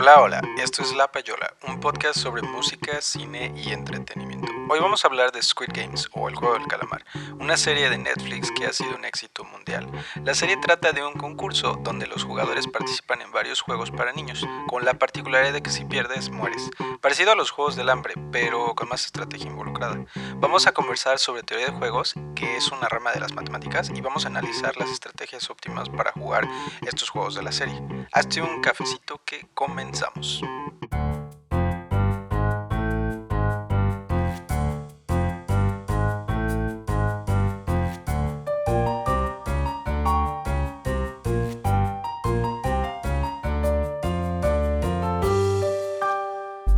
Hola, hola, esto es La Payola, un podcast sobre música, cine y entretenimiento. Hoy vamos a hablar de Squid Games o El Juego del Calamar, una serie de Netflix que ha sido un éxito mundial. La serie trata de un concurso donde los jugadores participan en varios juegos para niños, con la particularidad de que si pierdes, mueres. Parecido a los Juegos del Hambre, pero con más estrategia involucrada. Vamos a conversar sobre teoría de juegos, que es una rama de las matemáticas, y vamos a analizar las estrategias óptimas para jugar estos juegos de la serie. Hazte un cafecito que comenzamos.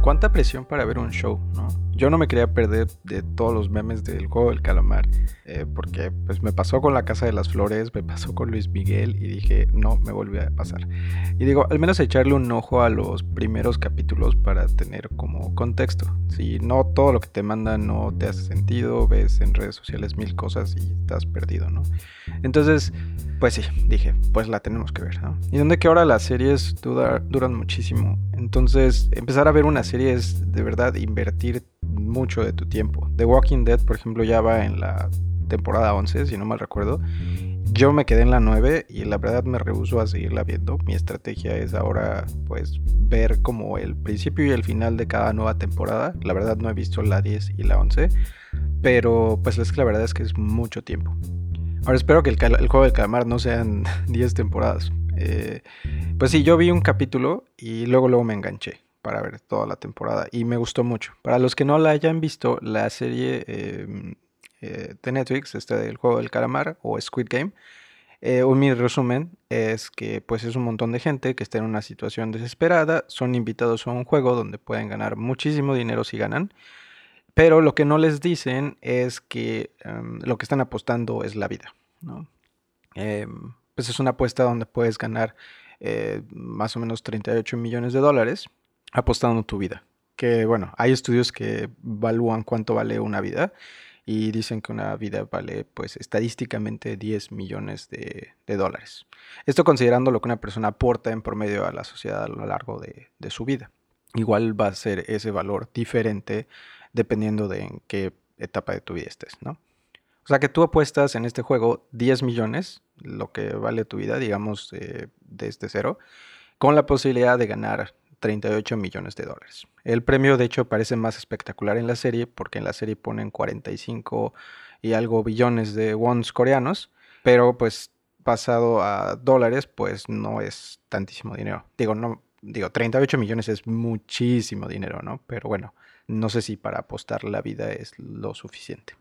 cuánta presión para ver un show, ¿no? Yo no me quería perder de todos los memes del juego del calamar, eh, porque pues me pasó con la Casa de las Flores, me pasó con Luis Miguel y dije, no, me volví a pasar. Y digo, al menos echarle un ojo a los primeros capítulos para tener como contexto. Si no todo lo que te mandan no te hace sentido, ves en redes sociales mil cosas y estás perdido, ¿no? Entonces, pues sí, dije, pues la tenemos que ver, ¿no? Y donde que ahora las series duran muchísimo. Entonces, empezar a ver una serie es de verdad invertir mucho de tu tiempo. The Walking Dead, por ejemplo, ya va en la temporada 11, si no mal recuerdo. Yo me quedé en la 9 y la verdad me rehuso a seguirla viendo. Mi estrategia es ahora pues ver como el principio y el final de cada nueva temporada. La verdad no he visto la 10 y la 11, pero pues es la verdad es que es mucho tiempo. Ahora espero que el, juego del calamar no sean 10 temporadas. Eh, pues sí, yo vi un capítulo y luego luego me enganché para ver toda la temporada y me gustó mucho. Para los que no la hayan visto, la serie em, eh, de Netflix, este del juego del calamar o Squid Game, eh, mi resumen es que pues es un montón de gente que está en una situación desesperada, son invitados a un juego donde pueden ganar muchísimo dinero si ganan pero lo que no les dicen es que em, lo que están apostando es la vida. Em, pues es una apuesta donde puedes ganar eh, más o menos 38 millones de dólares apostando tu vida. Que bueno, hay estudios que evalúan cuánto vale una vida y dicen que una vida vale pues estadísticamente 10 millones de, dólares. Esto considerando lo que una persona aporta en promedio a la sociedad a lo largo de, de su vida. Igual va a ser ese valor diferente dependiendo de en qué etapa de tu vida estés, ¿no? O sea que tú apuestas en este juego 10 millones, lo que vale tu vida, digamos, eh, desde cero, con la posibilidad de ganar 38 millones de dólares. El premio, de hecho, parece más espectacular en la serie, porque en la serie ponen 45 y algo billones de wons coreanos, pero pues pasado a dólares, pues no es tantísimo dinero. Digo, no, digo, 38 millones es muchísimo dinero, ¿no? Pero bueno, no sé si para apostar la vida es lo suficiente.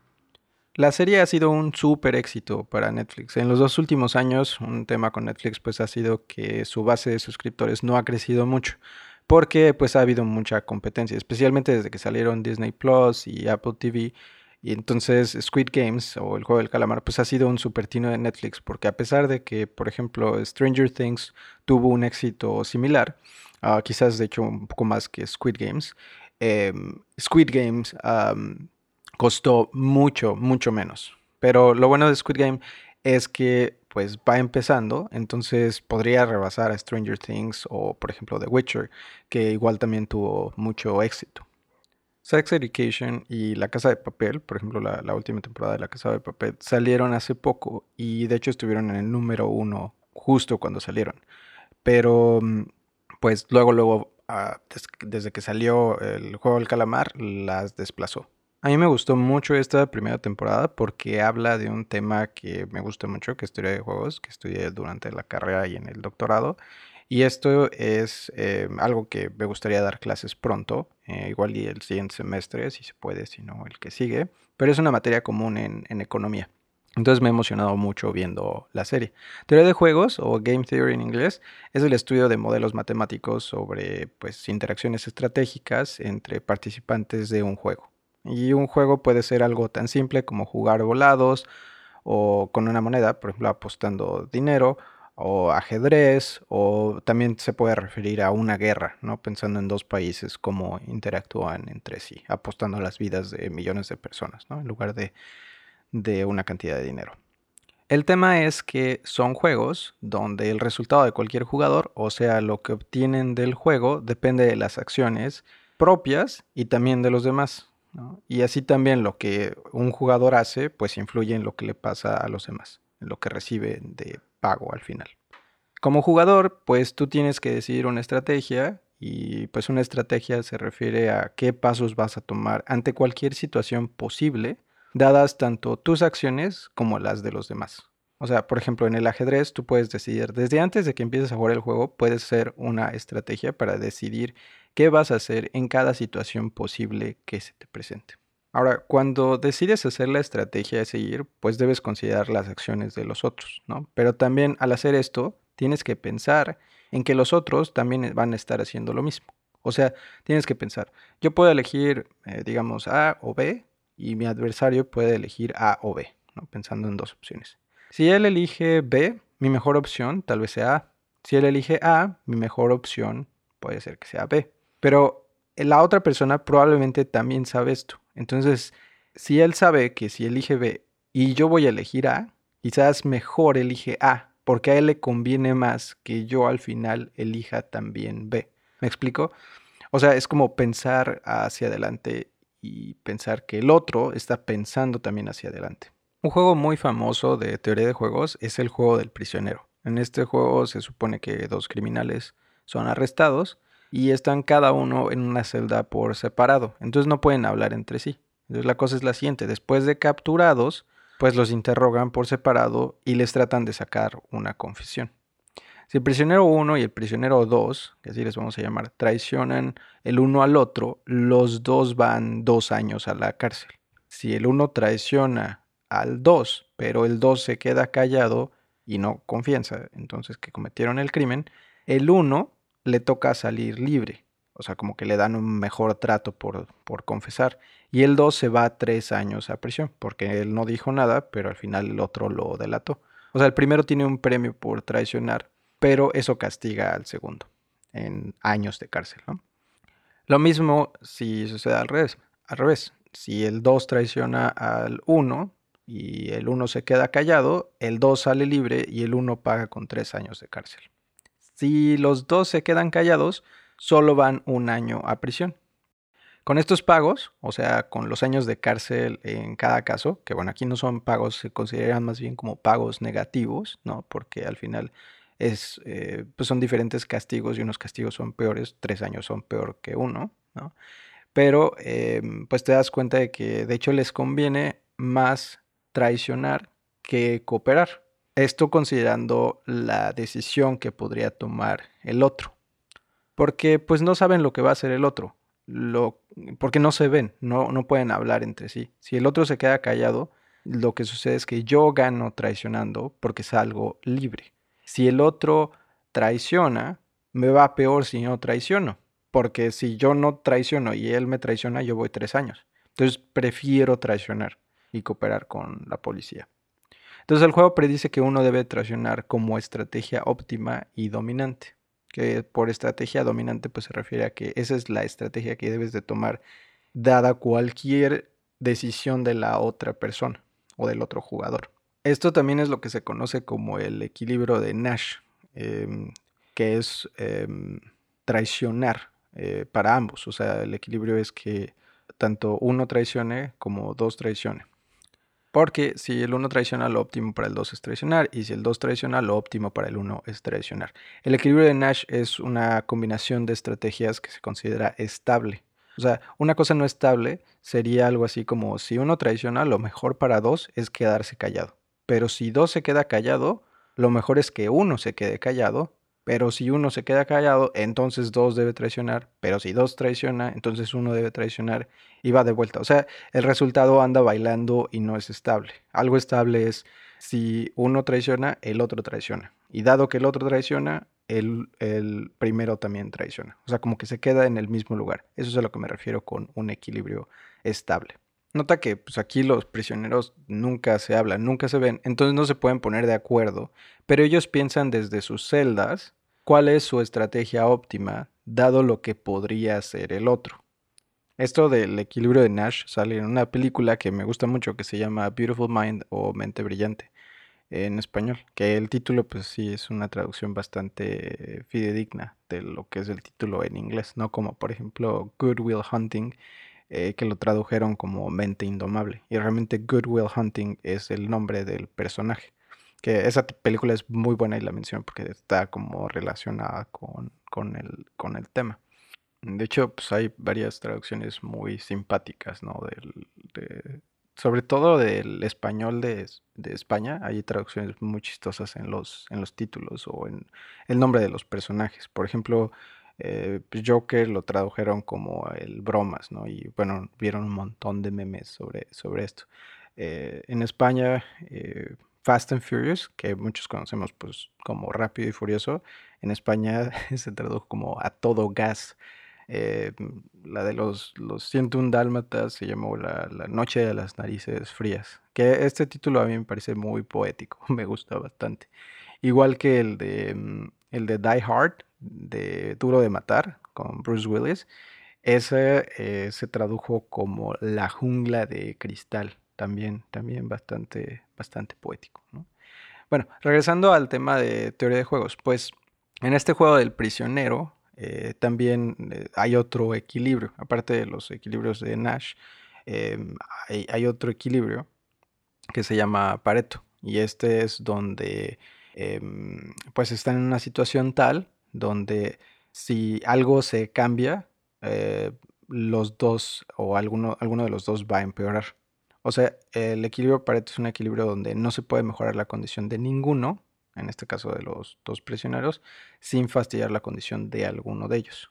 La serie ha sido un súper éxito para Netflix. En los dos últimos años, un tema con Netflix pues ha sido que su base de suscriptores no ha crecido mucho, porque pues ha habido mucha competencia, especialmente desde que salieron Disney Plus y Apple TV. Y entonces Squid Games o el juego del calamar pues ha sido un super tino de Netflix, porque a pesar de que, por ejemplo, Stranger Things tuvo un éxito similar, ah, quizás de hecho un poco más que Squid Games, Em, Squid Games costó mucho, mucho menos. Pero lo bueno de Squid Game es que pues va empezando, entonces podría rebasar a Stranger Things o por ejemplo The Witcher, que igual también tuvo mucho éxito. Sex Education y La Casa de Papel, por ejemplo la, última temporada de La Casa de Papel, salieron hace poco y de hecho estuvieron en el número uno justo cuando salieron. Pero mm, pues luego, luego desde que salió el juego del calamar, las desplazó. A mí me gustó mucho esta primera temporada porque habla de un tema que me gusta mucho, que es teoría de juegos, que estudié durante la carrera y en el doctorado. Y esto es eh, algo que me gustaría dar clases pronto, eh, igual y el siguiente semestre, si se puede, si no el que sigue. Pero es una materia común en economía. Entonces me he emocionado mucho viendo la serie. Teoría de juegos o Game Theory en inglés es el estudio de modelos matemáticos sobre pues, interacciones estratégicas entre participantes de un juego. Y un juego puede ser algo tan simple como jugar volados o con una moneda, por ejemplo apostando dinero o ajedrez o también se puede referir a una guerra, ¿no? Pensando en dos países cómo interactúan entre sí, apostando las vidas de millones de personas, ¿no? En lugar de de una cantidad de dinero. El tema es que son juegos donde el resultado de cualquier jugador, o sea, lo que obtienen del juego, depende de las acciones propias y también de los demás. Y así también lo que un jugador hace, pues influye en lo que le pasa a los demás, en lo que recibe de pago al final. Como jugador, pues tú tienes que decidir una estrategia y pues una estrategia se refiere a qué pasos vas a tomar ante cualquier situación posible, dadas tanto tus acciones como las de los demás. O sea, por ejemplo, en el ajedrez tú puedes decidir, desde antes de que empieces a jugar el juego, puedes ser una estrategia para decidir qué vas a hacer en cada situación posible que se te presente. Ahora, cuando decides hacer la estrategia a seguir, pues debes considerar las acciones de los otros, ¿no? Pero también al hacer esto, tienes que pensar en que los otros también van a estar haciendo lo mismo. O sea, tienes que pensar, yo puedo elegir, eh, digamos, A o B, y mi adversario puede elegir A o B, ¿no? pensando en dos opciones. Si él elige B, mi mejor opción tal vez sea A. Si él elige A, mi mejor opción puede ser que sea B. Pero la otra persona probablemente también sabe esto. Entonces, si él sabe que si elige B y yo voy a elegir A, quizás mejor elige A, porque a él le conviene más que yo al final elija también B. ¿Me explico? O sea, es como pensar hacia adelante y pensar que el otro está pensando también hacia adelante. Un juego muy famoso de teoría de juegos es el juego del prisionero. En este juego se supone que dos criminales son arrestados y están cada uno en una celda por separado. Entonces no pueden hablar entre sí. Entonces la cosa es la siguiente. Después de capturados, pues los interrogan por separado y les tratan de sacar una confesión. Si el prisionero 1 y el prisionero 2, que así les vamos a llamar, traicionan el uno al otro, los dos van dos años a la cárcel. Si el uno traiciona al 2, pero el 2 se queda callado y no confianza, entonces que cometieron el crimen, el 1 le toca salir libre. O sea, como que le dan un mejor trato por, por confesar. Y el 2 se va tres años a prisión, porque él no dijo nada, pero al final el otro lo delató. O sea, el primero tiene un premio por traicionar, pero eso castiga al segundo en años de cárcel. ¿no? Lo mismo si sucede al revés. Al revés, si el 2 traiciona al 1 y el 1 se queda callado, el 2 sale libre y el 1 paga con tres años de cárcel. Si los dos se quedan callados, solo van un año a prisión. Con estos pagos, o sea, con los años de cárcel en cada caso, que bueno, aquí no son pagos, se consideran más bien como pagos negativos, ¿no? Porque al final es, eh, pues son diferentes castigos y unos castigos son peores, tres años son peor que uno, ¿no? Pero em, pues te das cuenta de que de hecho les conviene más traicionar que cooperar. Esto considerando la decisión que podría tomar el otro. Porque pues no saben lo que va a hacer el otro. Lo, porque no se ven, no, no pueden hablar entre sí. Si el otro se queda callado, lo que sucede es que yo gano traicionando porque salgo libre. Si el otro traiciona, me va peor si no traiciono. Porque si yo no traiciono y él me traiciona, yo voy tres años. Entonces prefiero traicionar y cooperar con la policía. Entonces el juego predice que uno debe traicionar como estrategia óptima y dominante. Que por estrategia dominante pues se refiere a que esa es la estrategia que debes de tomar dada cualquier decisión de la otra persona o del otro jugador. Esto también es lo que se conoce como el equilibrio de Nash, em, que es em, traicionar eh, para ambos. O sea, el equilibrio es que tanto uno traicione como dos traicione. Porque si el 1 traiciona, lo óptimo para el 2 es traicionar. Y si el 2 traiciona, lo óptimo para el 1 es traicionar. El equilibrio de Nash es una combinación de estrategias que se considera estable. O sea, una cosa no estable sería algo así como si uno traiciona, lo mejor para dos es quedarse callado. Pero si dos se queda callado, lo mejor es que uno se quede callado pero si uno se queda callado, entonces dos debe traicionar. Pero si dos traiciona, entonces uno debe traicionar y va de vuelta. O sea, el resultado anda bailando y no es estable. Algo estable es si uno traiciona, el otro traiciona. Y dado que el otro traiciona, el, el, primero también traiciona. O sea, como que se queda en el mismo lugar. Eso es a lo que me refiero con un equilibrio estable. Nota que pues aquí los prisioneros nunca se hablan, nunca se ven, entonces no se pueden poner de acuerdo, pero ellos piensan desde sus celdas cuál es su estrategia óptima, dado lo que podría ser el otro. Esto del equilibrio de Nash sale en una película que me gusta mucho que se llama Beautiful Mind o Mente Brillante. en español, que el título pues sí es una traducción bastante fidedigna de lo que es el título en inglés, no como por ejemplo Good Will Hunting, eh, que lo tradujeron como Mente Indomable, y realmente Good Will Hunting es el nombre del personaje, que esa película es muy buena y la menciono porque está como relacionada con, con, el, con el tema. De hecho, pues hay varias traducciones muy simpáticas, ¿no? Del, de, sobre todo del español de, España, hay traducciones muy chistosas en los, en los títulos o en el nombre de los personajes. Por ejemplo, eh, pues, Joker lo tradujeron como el bromas, ¿no? Y bueno, vieron un montón de memes sobre, sobre esto. Eh, en España, eh, Fast and Furious, que muchos conocemos pues como Rápido y Furioso, en España se tradujo como a todo gas. La de los, los 101 Dálmatas se llamó la, Noche de las Narices Frías. Que este título a mí me parece muy poético, me gusta bastante. Igual que el de, mm, el de Die Hard, de Duro de Matar, con Bruce Willis. Ese eh, se tradujo como La Jungla de Cristal. También, también bastante, bastante poético. Bueno, regresando al tema de teoría de juegos, pues en este juego del prisionero, eh, también eh, hay otro equilibrio, aparte de los equilibrios de Nash, em, hay, otro equilibrio que se llama Pareto, y este es donde em, pues están en una situación tal donde si algo se cambia, eh, los dos o alguno, alguno de los dos va a empeorar. O sea, el equilibrio Pareto es un equilibrio donde no se puede mejorar la condición de ninguno, en este caso de los dos prisioneros, sin fastidiar la condición de alguno de ellos.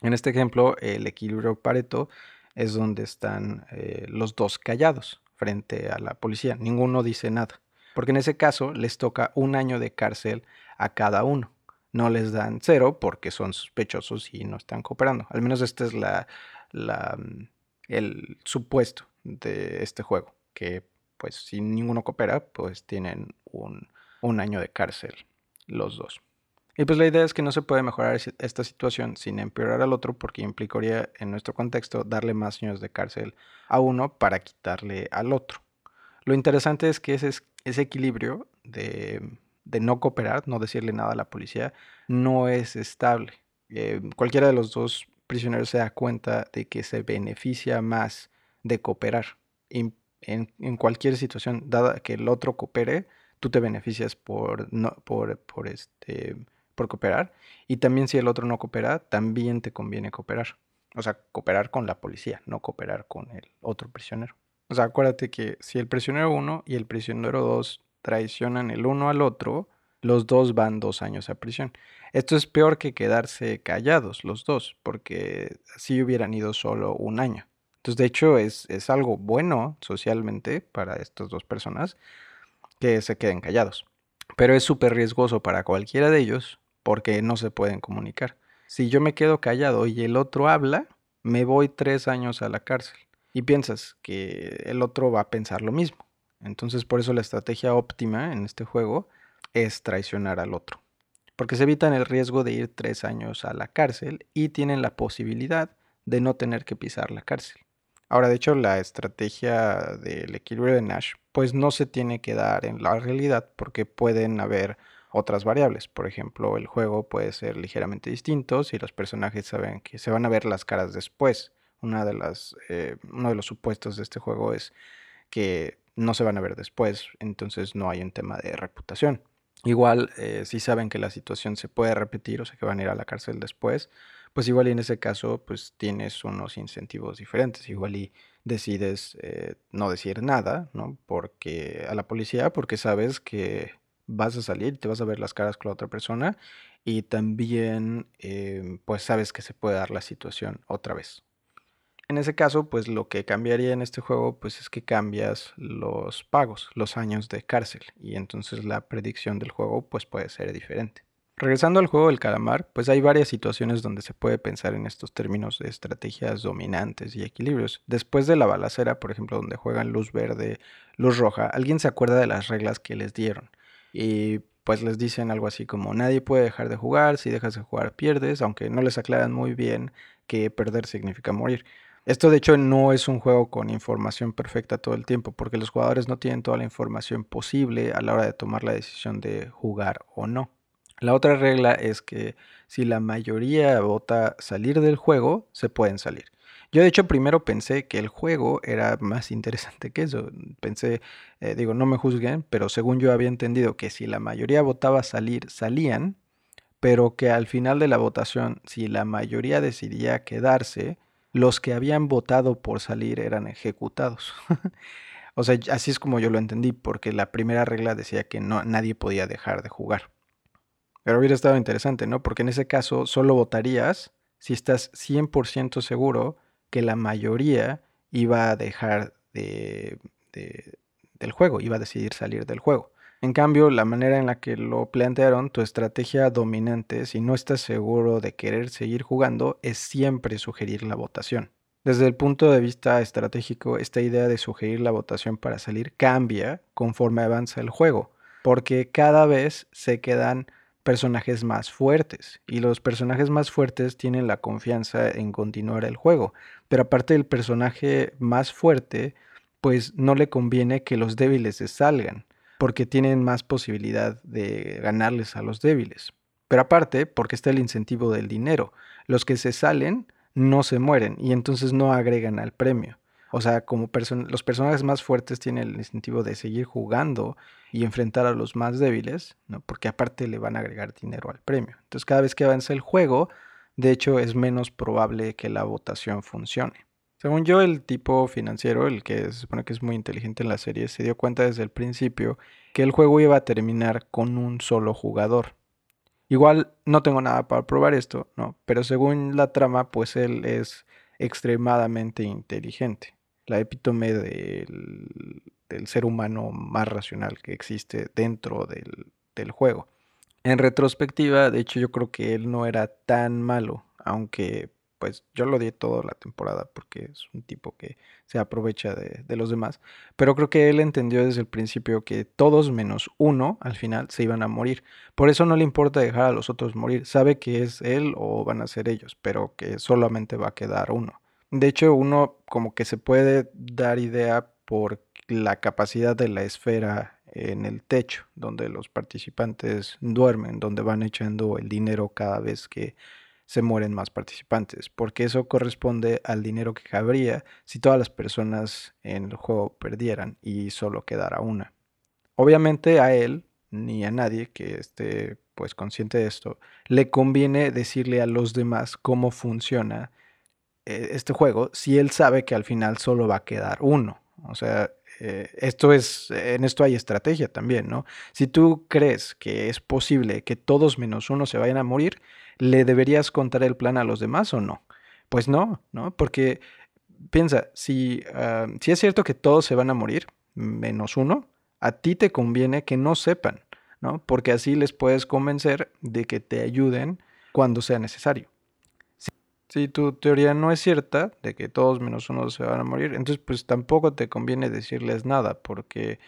En este ejemplo, el equilibrio Pareto es donde están eh, los dos callados frente a la policía. Ninguno dice nada. Porque en ese caso les toca un año de cárcel a cada uno. No les dan cero porque son sospechosos y no están cooperando. Al menos este es la, mm, el supuesto de este juego. Que pues si ninguno coopera, pues tienen un, un año de cárcel los dos. Y pues la idea es que no se puede mejorar esta situación sin empeorar al otro porque implicaría en nuestro contexto darle más años de cárcel a uno para quitarle al otro. Lo interesante es que ese, ese equilibrio de, de, no cooperar, no decirle nada a la policía, no es estable. Eh, cualquiera de los dos prisioneros se da cuenta de que se beneficia más de cooperar. en, cualquier situación, dada que el otro coopere, tú te beneficias por, por, este, por cooperar. Y también si el otro no coopera, también te conviene cooperar. O sea, cooperar con la policía, no cooperar con el otro prisionero. O sea, acuérdate que si el prisionero 1 y el prisionero 2 traicionan el uno al otro, los dos van dos años a prisión. Esto es peor que quedarse callados los dos, porque así hubieran ido solo un año. Entonces, de hecho, es, es algo bueno socialmente para estas dos personas, que se queden callados. Pero es súper riesgoso para cualquiera de ellos porque no se pueden comunicar. Si yo me quedo callado y el otro habla, me voy tres años a la cárcel. Y piensas que el otro va a pensar lo mismo. Entonces por eso la estrategia óptima en este juego es traicionar al otro. Porque se evitan el riesgo de ir tres años a la cárcel y tienen la posibilidad de no tener que pisar la cárcel. Ahora, de hecho, la estrategia del equilibrio de Nash, pues no se tiene que dar en la realidad porque pueden haber otras variables. Por ejemplo, el juego puede ser ligeramente distinto si los personajes saben que se van a ver las caras después. Una de las, eh, uno de los supuestos de este juego es que no se van a ver después, entonces no hay un tema de reputación. Igual, eh, si saben que la situación se puede repetir, o sea que van a ir a la cárcel después, pues igual y en ese caso pues tienes unos incentivos diferentes, igual y decides eh, no decir nada, ¿no? Porque a la policía, porque sabes que vas a salir, te vas a ver las caras con la otra persona y también em, pues sabes que se puede dar la situación otra vez. En ese caso, pues lo que cambiaría en este juego, pues es que cambias los pagos, los años de cárcel, y entonces la predicción del juego, pues puede ser diferente. Regresando al juego del calamar, pues hay varias situaciones donde se puede pensar en estos términos de estrategias dominantes y equilibrios. Después de la balacera, por ejemplo, donde juegan luz verde, luz roja, alguien se acuerda de las reglas que les dieron. Y pues les dicen algo así como nadie puede dejar de jugar, si dejas de jugar pierdes, aunque no les aclaran muy bien que perder significa morir. Esto de hecho no es un juego con información perfecta todo el tiempo, porque los jugadores no tienen toda la información posible a la hora de tomar la decisión de jugar o no. La otra regla es que si la mayoría vota salir del juego, se pueden salir. Yo de hecho primero pensé que el juego era más interesante que eso. Pensé, eh, digo, no me juzguen, pero según yo había entendido que si la mayoría votaba salir, salían, pero que al final de la votación, si la mayoría decidía quedarse, los que habían votado por salir eran ejecutados. o sea, así es como yo lo entendí, porque la primera regla decía que no, nadie podía dejar de jugar. Pero hubiera estado interesante, ¿no? Porque en ese caso solo votarías si estás 100% seguro que la mayoría iba a dejar de, del juego, iba a decidir salir del juego. En cambio, la manera en la que lo plantearon, tu estrategia dominante, si no estás seguro de querer seguir jugando, es siempre sugerir la votación. Desde el punto de vista estratégico, esta idea de sugerir la votación para salir cambia conforme avanza el juego, porque cada vez se quedan personajes más fuertes y los personajes más fuertes tienen la confianza en continuar el juego, pero aparte del personaje más fuerte, pues no le conviene que los débiles se salgan porque tienen más posibilidad de ganarles a los débiles. Pero aparte, porque está el incentivo del dinero. Los que se salen no se mueren y entonces no agregan al premio. O sea, como los personajes más fuertes tienen el incentivo de seguir jugando y enfrentar a los más débiles, ¿no? porque aparte le van a agregar dinero al premio. Entonces cada vez que avanza el juego, de hecho es menos probable que la votación funcione. Según yo, el tipo financiero, el que se supone que es muy inteligente en la serie, se dio cuenta desde el principio que el juego iba a terminar con un solo jugador. Igual no tengo nada para probar esto, ¿no? Pero según la trama, pues él es extremadamente inteligente. La epítome del, ser humano más racional que existe dentro del, del juego. En retrospectiva, de hecho, yo creo que él no era tan malo, aunque pues yo lo di toda la temporada porque es un tipo que se aprovecha de, los demás. Pero creo que él entendió desde el principio que todos menos uno al final se iban a morir. Por eso no le importa dejar a los otros morir. Sabe que es él o van a ser ellos, pero que solamente va a quedar uno. De hecho, uno como que se puede dar idea por la capacidad de la esfera en el techo, donde los participantes duermen, donde van echando el dinero cada vez que se mueren más participantes, porque eso corresponde al dinero que cabría si todas las personas en el juego perdieran y solo quedara una. Obviamente a él, ni a nadie que esté pues consciente de esto, le conviene decirle a los demás cómo funciona eh, este juego si él sabe que al final solo va a quedar uno. O sea, eh, esto es, en esto hay estrategia también, ¿no? Si tú crees que es posible que todos menos uno se vayan a morir, ¿le deberías contar el plan a los demás o no? Pues no, ¿no? Porque piensa, si, ah, si es cierto que todos se van a morir, menos uno, a ti te conviene que no sepan, ¿no? Porque así les puedes convencer de que te ayuden cuando sea necesario. Si tu teoría no es cierta, de que todos menos uno se van a morir, entonces pues tampoco te conviene decirles nada, porque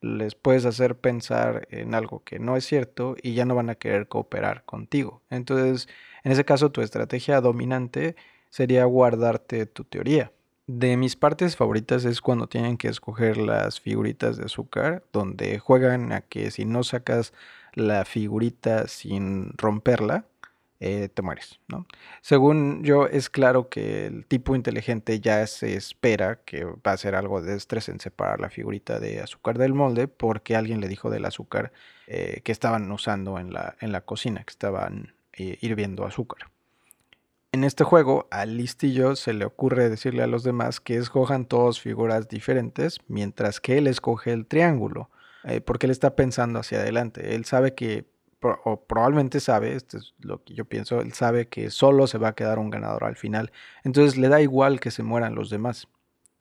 les puedes hacer pensar en algo que no es cierto y ya no van a querer cooperar contigo. Entonces, en ese caso, tu estrategia dominante sería guardarte tu teoría. De mis partes favoritas es cuando tienen que escoger las figuritas de azúcar, donde juegan a que si no sacas la figurita sin romperla, eh, te mueres, ¿no? Según yo, es claro que el tipo inteligente ya se espera que va a hacer algo de estrés en separar la figurita de azúcar del molde porque alguien le dijo del azúcar eh, que estaban usando en la, en la cocina, que estaban eh, hirviendo azúcar. En este juego, al listillo se le ocurre decirle a los demás que escojan todas figuras diferentes, mientras que él escoge el triángulo, porque él está pensando hacia adelante. Él sabe que o probablemente sabe, esto es lo que yo pienso, él sabe que solo se va a quedar un ganador al final. Entonces le da igual que se mueran los demás.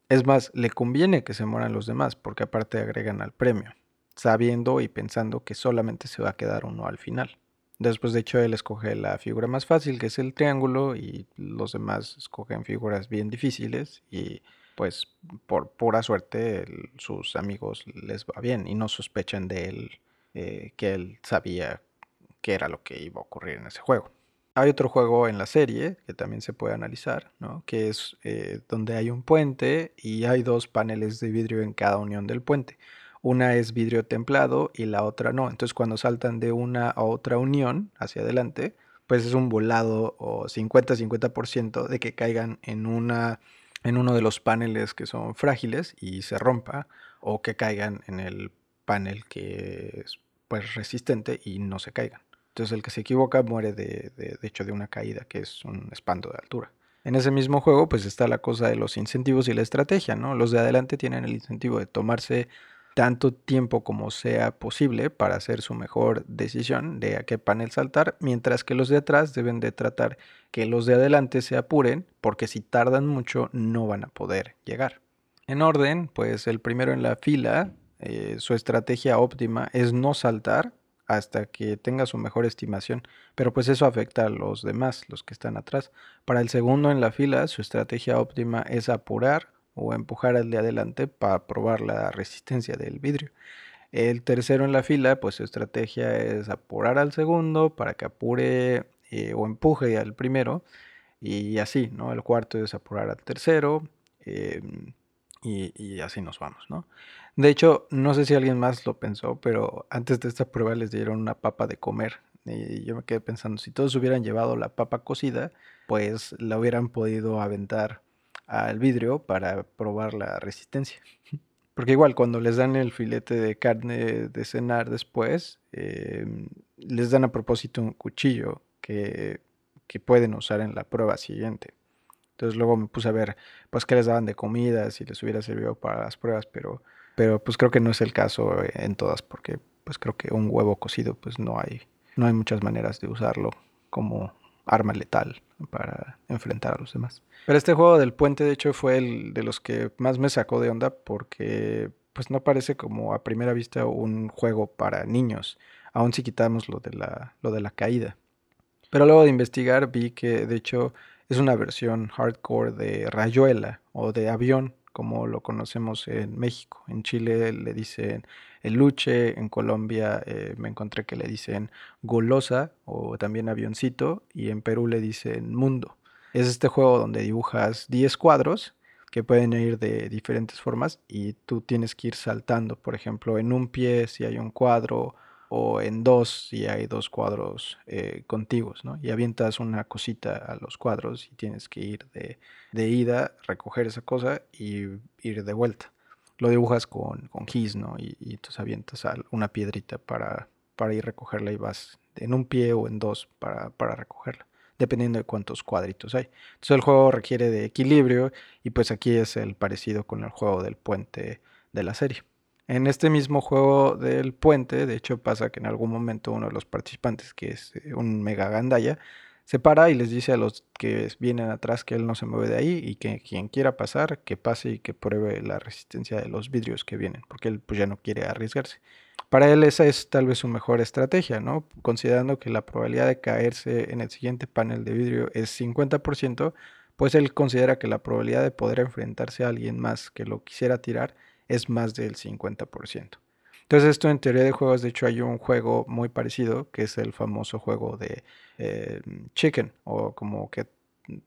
Es más, le conviene que se mueran los demás porque aparte agregan al premio, sabiendo y pensando que solamente se va a quedar uno al final. Después, de hecho, él escoge la figura más fácil, que es el triángulo, y los demás escogen figuras bien difíciles y pues por pura suerte sus amigos les va bien y no sospechan de él eh, que él sabía qué era lo que iba a ocurrir en ese juego. Hay otro juego en la serie que también se puede analizar, ¿no? que es eh, donde hay un puente y hay dos paneles de vidrio en cada unión del puente. Una es vidrio templado y la otra no. Entonces cuando saltan de una a otra unión hacia adelante, pues es un volado o 50-50% de que caigan en, una, en uno de los paneles que son frágiles y se rompa o que caigan en el panel que es pues resistente y no se caigan. Entonces el que se equivoca muere de, de, hecho de una caída, que es un espanto de altura. En ese mismo juego pues está la cosa de los incentivos y la estrategia, ¿no? Los de adelante tienen el incentivo de tomarse tanto tiempo como sea posible para hacer su mejor decisión de a qué panel saltar, mientras que los de atrás deben de tratar que los de adelante se apuren, porque si tardan mucho no van a poder llegar. En orden, pues el primero en la fila, eh, su estrategia óptima es no saltar hasta que tenga su mejor estimación, pero pues eso afecta a los demás, los que están atrás. Para el segundo en la fila, su estrategia óptima es apurar o empujar al de adelante para probar la resistencia del vidrio. El tercero en la fila, pues su estrategia es apurar al segundo para que apure eh, o empuje al primero y así, ¿no? El cuarto es apurar al tercero em, y, así nos vamos, ¿no? De hecho, no sé si alguien más lo pensó, pero antes de esta prueba les dieron una papa de comer. Y yo me quedé pensando, si todos hubieran llevado la papa cocida, pues la hubieran podido aventar al vidrio para probar la resistencia. Porque igual cuando les dan el filete de carne de cenar después, em, les dan a propósito un cuchillo que, que pueden usar en la prueba siguiente. Entonces luego me puse a ver pues qué les daban de comida, si les hubiera servido para las pruebas, pero pero pues creo que no es el caso en todas, porque pues creo que un huevo cocido pues no hay, no hay muchas maneras de usarlo como arma letal para enfrentar a los demás. Pero este juego del puente de hecho fue el de los que más me sacó de onda porque pues no parece como a primera vista un juego para niños, aun si quitamos lo de la, lo de la caída. Pero luego de investigar vi que de hecho es una versión hardcore de Rayuela o de avión como lo conocemos en México. En Chile le dicen el luche, en Colombia eh, me encontré que le dicen golosa o también avioncito y en Perú le dicen mundo. Es este juego donde dibujas 10 cuadros que pueden ir de diferentes formas y tú tienes que ir saltando, por ejemplo, en un pie si hay un cuadro o en dos si hay dos cuadros eh, contiguos, ¿no? Y avientas una cosita a los cuadros y tienes que ir de, de ida, recoger esa cosa y ir de vuelta. Lo dibujas con, con gis, ¿no? Y, entonces avientas una piedrita para, para ir a recogerla y vas en un pie o en dos para, para recogerla dependiendo de cuántos cuadritos hay. Entonces el juego requiere de equilibrio y pues aquí es el parecido con el juego del puente de la serie. En este mismo juego del puente, de hecho pasa que en algún momento uno de los participantes, que es eh, un mega gandaya, se para y les dice a los que vienen atrás que él no se mueve de ahí y que quien quiera pasar, que pase y que pruebe la resistencia de los vidrios que vienen, porque él pues ya no quiere arriesgarse. Para él esa es tal vez su mejor estrategia, ¿no? Considerando que la probabilidad de caerse en el siguiente panel de vidrio es 50%, pues él considera que la probabilidad de poder enfrentarse a alguien más que lo quisiera tirar es más del 50%. Entonces esto en teoría de juegos, de hecho hay un juego muy parecido, que es el famoso juego de eh, chicken, o como que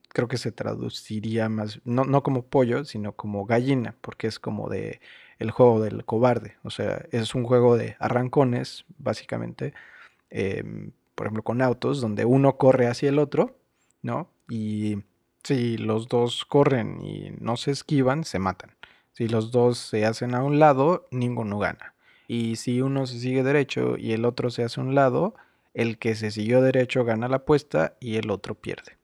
creo que se traduciría más, no, no, como pollo, sino como gallina, porque es como de el juego del cobarde. O sea, es un juego de arrancones, básicamente, em, por ejemplo, con autos, donde uno corre hacia el otro, ¿no? Y si los dos corren y no se esquivan, se matan. Si los dos se hacen a un lado, ninguno gana. Y si uno se sigue derecho y el otro se hace a un lado, el que se siguió derecho gana la apuesta y el otro pierde.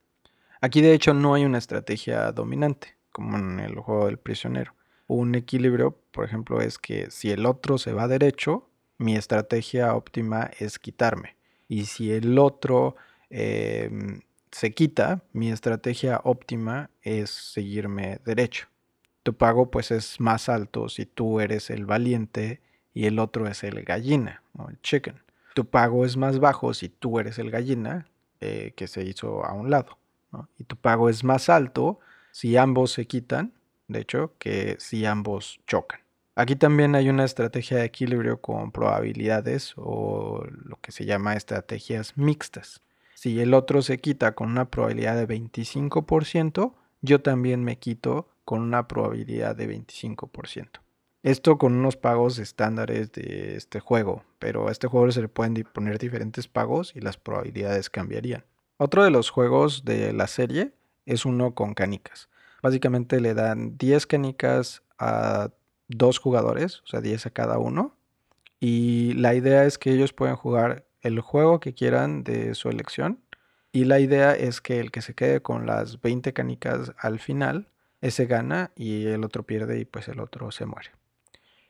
Aquí de hecho no hay una estrategia dominante, como en el juego del prisionero. Un equilibrio, por ejemplo, es que si el otro se va derecho, mi estrategia óptima es quitarme. Y si el otro em, se quita, mi estrategia óptima es seguirme derecho tu pago pues es más alto si tú eres el valiente y el otro es el gallina o el chicken. Tu pago es más bajo si tú eres el gallina eh, que se hizo a un lado. Y tu pago es más alto si ambos se quitan, de hecho, que si ambos chocan. Aquí también hay una estrategia de equilibrio con probabilidades o lo que se llama estrategias mixtas. si el otro se quita con una probabilidad de 25%, yo también me quito con una probabilidad de 25%. Esto con unos pagos estándares de este juego, pero a este juego se le pueden poner diferentes pagos y las probabilidades cambiarían. Otro de los juegos de la serie es uno con canicas. Básicamente le dan 10 canicas a dos jugadores, o sea, 10 a cada uno. Y la idea es que ellos pueden jugar el juego que quieran de su elección. Y la idea es que el que se quede con las 20 canicas al final, ese gana y el otro pierde y pues el otro se muere.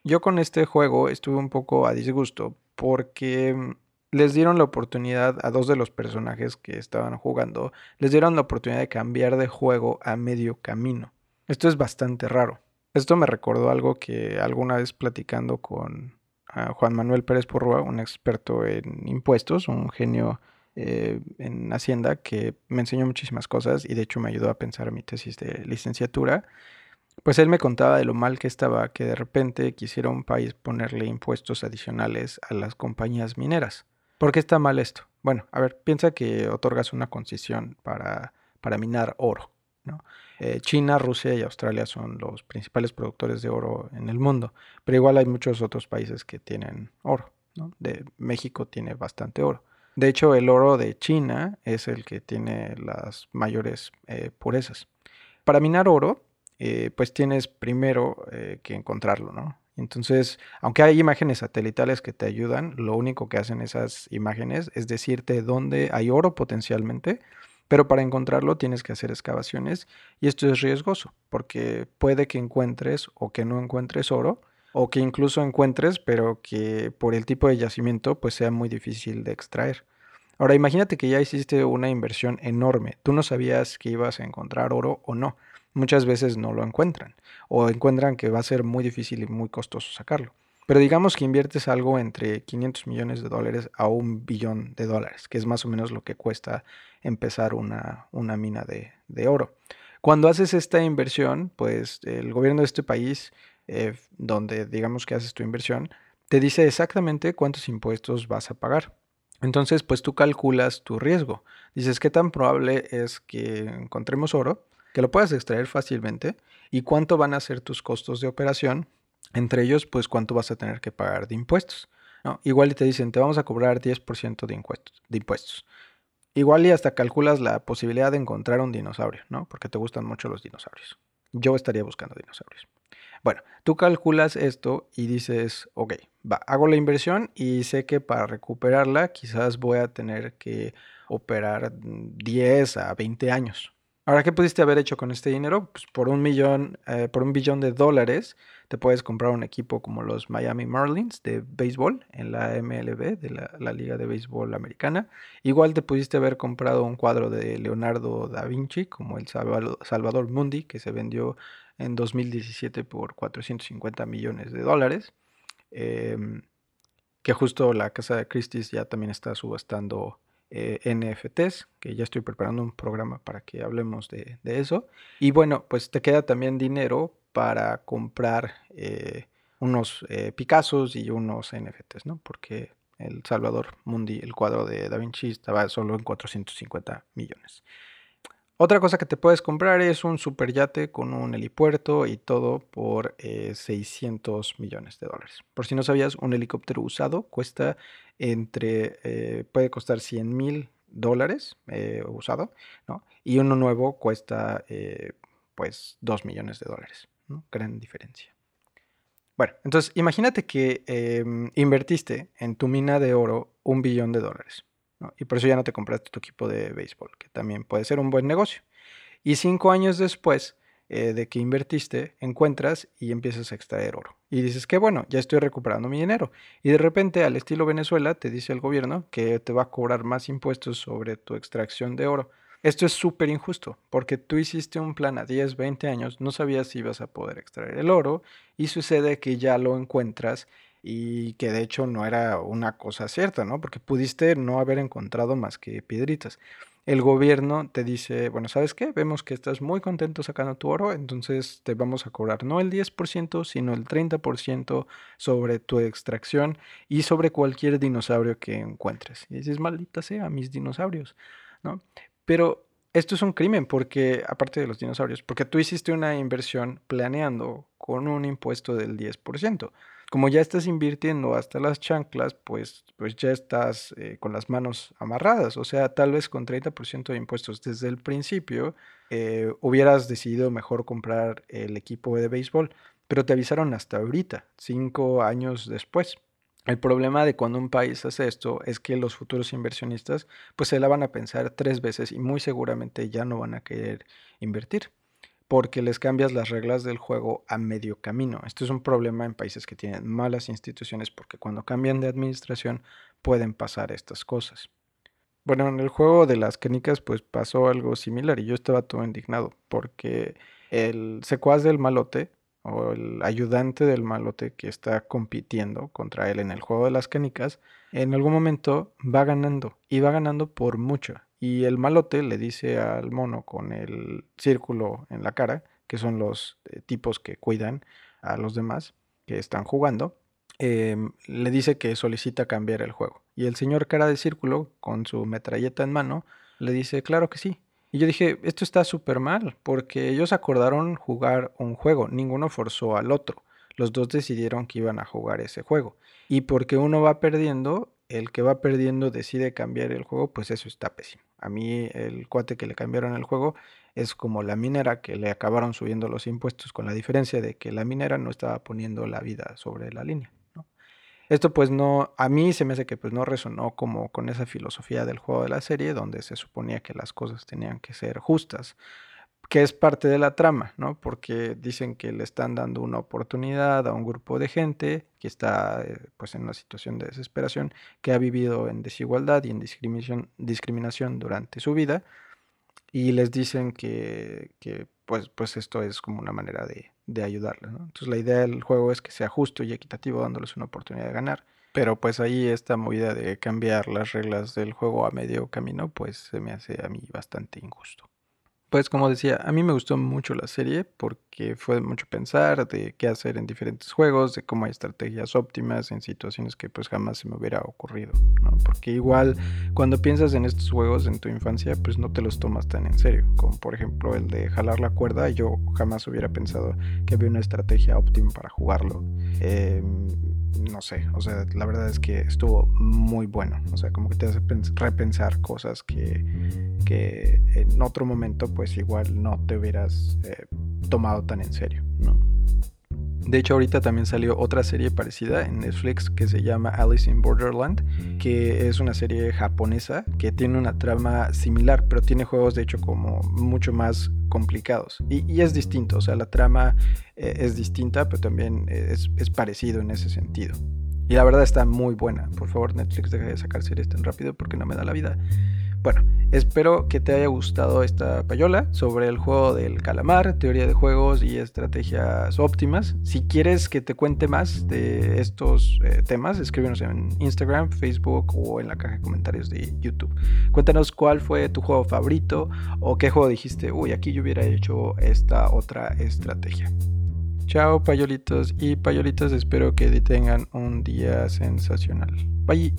Yo con este juego estuve un poco a disgusto porque mm, les dieron la oportunidad a dos de los personajes que estaban jugando, les dieron la oportunidad de cambiar de juego a medio camino. Esto es bastante raro. Esto me recordó algo que alguna vez platicando con ah, Juan Manuel Pérez Porrua, un experto en impuestos, un genio eh, en Hacienda, que me enseñó muchísimas cosas y de hecho me ayudó a pensar mi tesis de licenciatura. Pues él me contaba de lo mal que estaba que de repente quisiera un país ponerle impuestos adicionales a las compañías mineras. ¿Por qué está mal esto? Bueno, a ver, piensa que otorgas una concesión para, para minar oro. Eh, China, Rusia y Australia son los principales productores de oro en el mundo, pero igual hay muchos otros países que tienen oro. De México tiene bastante oro. De hecho, el oro de China es el que tiene las mayores eh, purezas. Para minar oro, eh, pues tienes primero que encontrarlo, ¿no? Entonces, aunque hay imágenes satelitales que te ayudan, lo único que hacen esas imágenes es decirte dónde hay oro potencialmente pero para encontrarlo tienes que hacer excavaciones y esto es riesgoso porque puede que encuentres o que no encuentres oro o que incluso encuentres pero que por el tipo de yacimiento pues sea muy difícil de extraer. Ahora imagínate que ya hiciste una inversión enorme, tú no sabías que ibas a encontrar oro o no. Muchas veces no lo encuentran o encuentran que va a ser muy difícil y muy costoso sacarlo. Pero digamos que inviertes algo entre 500 millones de dólares a un billón de dólares, que es más o menos lo que cuesta empezar una, mina de, oro. Cuando haces esta inversión, pues el gobierno de este país, eh, donde digamos que haces tu inversión, te dice exactamente cuántos impuestos vas a pagar. Entonces, pues tú calculas tu riesgo. Dices, ¿qué tan probable es que encontremos oro? Que lo puedas extraer fácilmente. ¿Y cuánto van a ser tus costos de operación? Entre ellos, pues cuánto vas a tener que pagar de impuestos. Igual y te dicen, te vamos a cobrar 10% de impuestos, de impuestos. Igual y hasta calculas la posibilidad de encontrar un dinosaurio, ¿no? Porque te gustan mucho los dinosaurios. Yo estaría buscando dinosaurios. Bueno, tú calculas esto y dices, ok, va, hago la inversión y sé que para recuperarla quizás voy a tener que operar 10 a 20 años, Ahora, ¿qué pudiste haber hecho con este dinero? Pues por un millón, eh, por un billón de dólares, te puedes comprar un equipo como los Miami Marlins de béisbol en la MLB, de la, Liga de Béisbol Americana. Igual te pudiste haber comprado un cuadro de Leonardo da Vinci, como el Salvador Mundi, que se vendió en 2017 por 450 millones de dólares. Em, que justo la casa de Christie's ya también está subastando eh, NFTs, que ya estoy preparando un programa para que hablemos de, eso. Y bueno, pues te queda también dinero para comprar eh, unos eh, Picassos y unos NFTs, ¿no? Porque el Salvador Mundi, el cuadro de Da Vinci, estaba solo en 450 millones. Otra cosa que te puedes comprar es un superyate con un helipuerto y todo por 600 millones de dólares. Por si no sabías, un helicóptero usado cuesta entre, eh, puede costar 100 mil dólares eh, usado, ¿no? Y uno nuevo cuesta, eh, pues, 2 millones de dólares, Gran diferencia. Bueno, entonces imagínate que em, invertiste en tu mina de oro un billón de dólares. Y por eso ya no te compraste tu equipo de béisbol, que también puede ser un buen negocio. Y cinco años después eh, de que invertiste, encuentras y empiezas a extraer oro. Y dices que bueno, ya estoy recuperando mi dinero. Y de repente, al estilo Venezuela, te dice el gobierno que te va a cobrar más impuestos sobre tu extracción de oro. Esto es súper injusto, porque tú hiciste un plan a 10, 20 años, no sabías si ibas a poder extraer el oro, y sucede que ya lo encuentras y que de hecho no era una cosa cierta, ¿no? Porque pudiste no haber encontrado más que piedritas el gobierno te dice, bueno, ¿sabes qué? Vemos que estás muy contento sacando tu oro, entonces te vamos a cobrar no el 10%, sino el 30% sobre tu extracción y sobre cualquier dinosaurio que encuentres. Y dices, maldita sea, mis dinosaurios. ¿no? Pero esto es un crimen porque, aparte de los dinosaurios, porque tú hiciste una inversión planeando con un impuesto del 10%. Como ya estás invirtiendo hasta las chanclas, pues, pues ya estás eh, con las manos amarradas. O sea, tal vez con 30% de impuestos desde el principio, eh, hubieras decidido mejor comprar el equipo de béisbol, pero te avisaron hasta ahorita, cinco años después. El problema de cuando un país hace esto es que los futuros inversionistas pues se la van a pensar tres veces y muy seguramente ya no van a querer invertir porque les cambias las reglas del juego a medio camino. Esto es un problema en países que tienen malas instituciones porque cuando cambian de administración pueden pasar estas cosas. Bueno, en el juego de las canicas pues pasó algo similar y yo estaba todo indignado porque el secuaz del malote o el ayudante del malote que está compitiendo contra él en el juego de las canicas, en algún momento va ganando y va ganando por mucho. Y el malote le dice al mono con el círculo en la cara, que son los eh, tipos que cuidan a los demás que están jugando, em, le dice que solicita cambiar el juego. Y el señor cara de círculo, con su metralleta en mano, le dice, claro que sí, y yo dije, esto está súper mal, porque ellos acordaron jugar un juego, ninguno forzó al otro. Los dos decidieron que iban a jugar ese juego. Y porque uno va perdiendo, el que va perdiendo decide cambiar el juego, pues eso está pésimo. A mí el cuate que le cambiaron el juego es como la minera que le acabaron subiendo los impuestos, con la diferencia de que la minera no estaba poniendo la vida sobre la línea. Esto pues no, a mí se me hace que pues no resonó como con esa filosofía del juego de la serie, donde se suponía que las cosas tenían que ser justas, que es parte de la trama, ¿no? Porque dicen que le están dando una oportunidad a un grupo de gente que está eh, pues en una situación de desesperación, que ha vivido en desigualdad y en discriminación, durante su vida, y les dicen que, que pues, pues esto es como una manera de, de ayudarles. Entonces la idea del juego es que sea justo y equitativo dándoles una oportunidad de ganar. Pero pues ahí esta movida de cambiar las reglas del juego a medio camino pues se me hace a mí bastante injusto. Pues como decía, a mí me gustó mucho la serie porque fue mucho pensar de qué hacer en diferentes juegos, de cómo hay estrategias óptimas en situaciones que pues jamás se me hubiera ocurrido, ¿no? Porque igual cuando piensas en estos juegos en tu infancia pues no te los tomas tan en serio, como por ejemplo el de jalar la cuerda, yo jamás hubiera pensado que había una estrategia óptima para jugarlo. Eh, no sé, o sea, la verdad es que estuvo muy bueno, o sea, como que te hace repensar cosas que, que en otro momento pues igual no te hubieras eh, tomado tan en serio, ¿no? De hecho, ahorita también salió otra serie parecida en Netflix que se llama Alice in Borderland, que es una serie japonesa que tiene una trama similar, pero tiene juegos de hecho como mucho más complicados. Y, es distinto, o sea, la trama eh, es distinta, pero también es, es parecido en ese sentido. Y la verdad está muy buena. Por favor, Netflix, deja de sacar series tan rápido porque no me da la vida. Bueno, espero que te haya gustado esta payola sobre el juego del calamar, teoría de juegos y estrategias óptimas. Si quieres que te cuente más de estos eh, temas, escríbenos en Instagram, Facebook o en la caja de comentarios de YouTube. Cuéntanos cuál fue tu juego favorito o qué juego dijiste, uy, aquí yo hubiera hecho esta otra estrategia. Chao payolitos y payolitas, espero que tengan un día sensacional. Bye.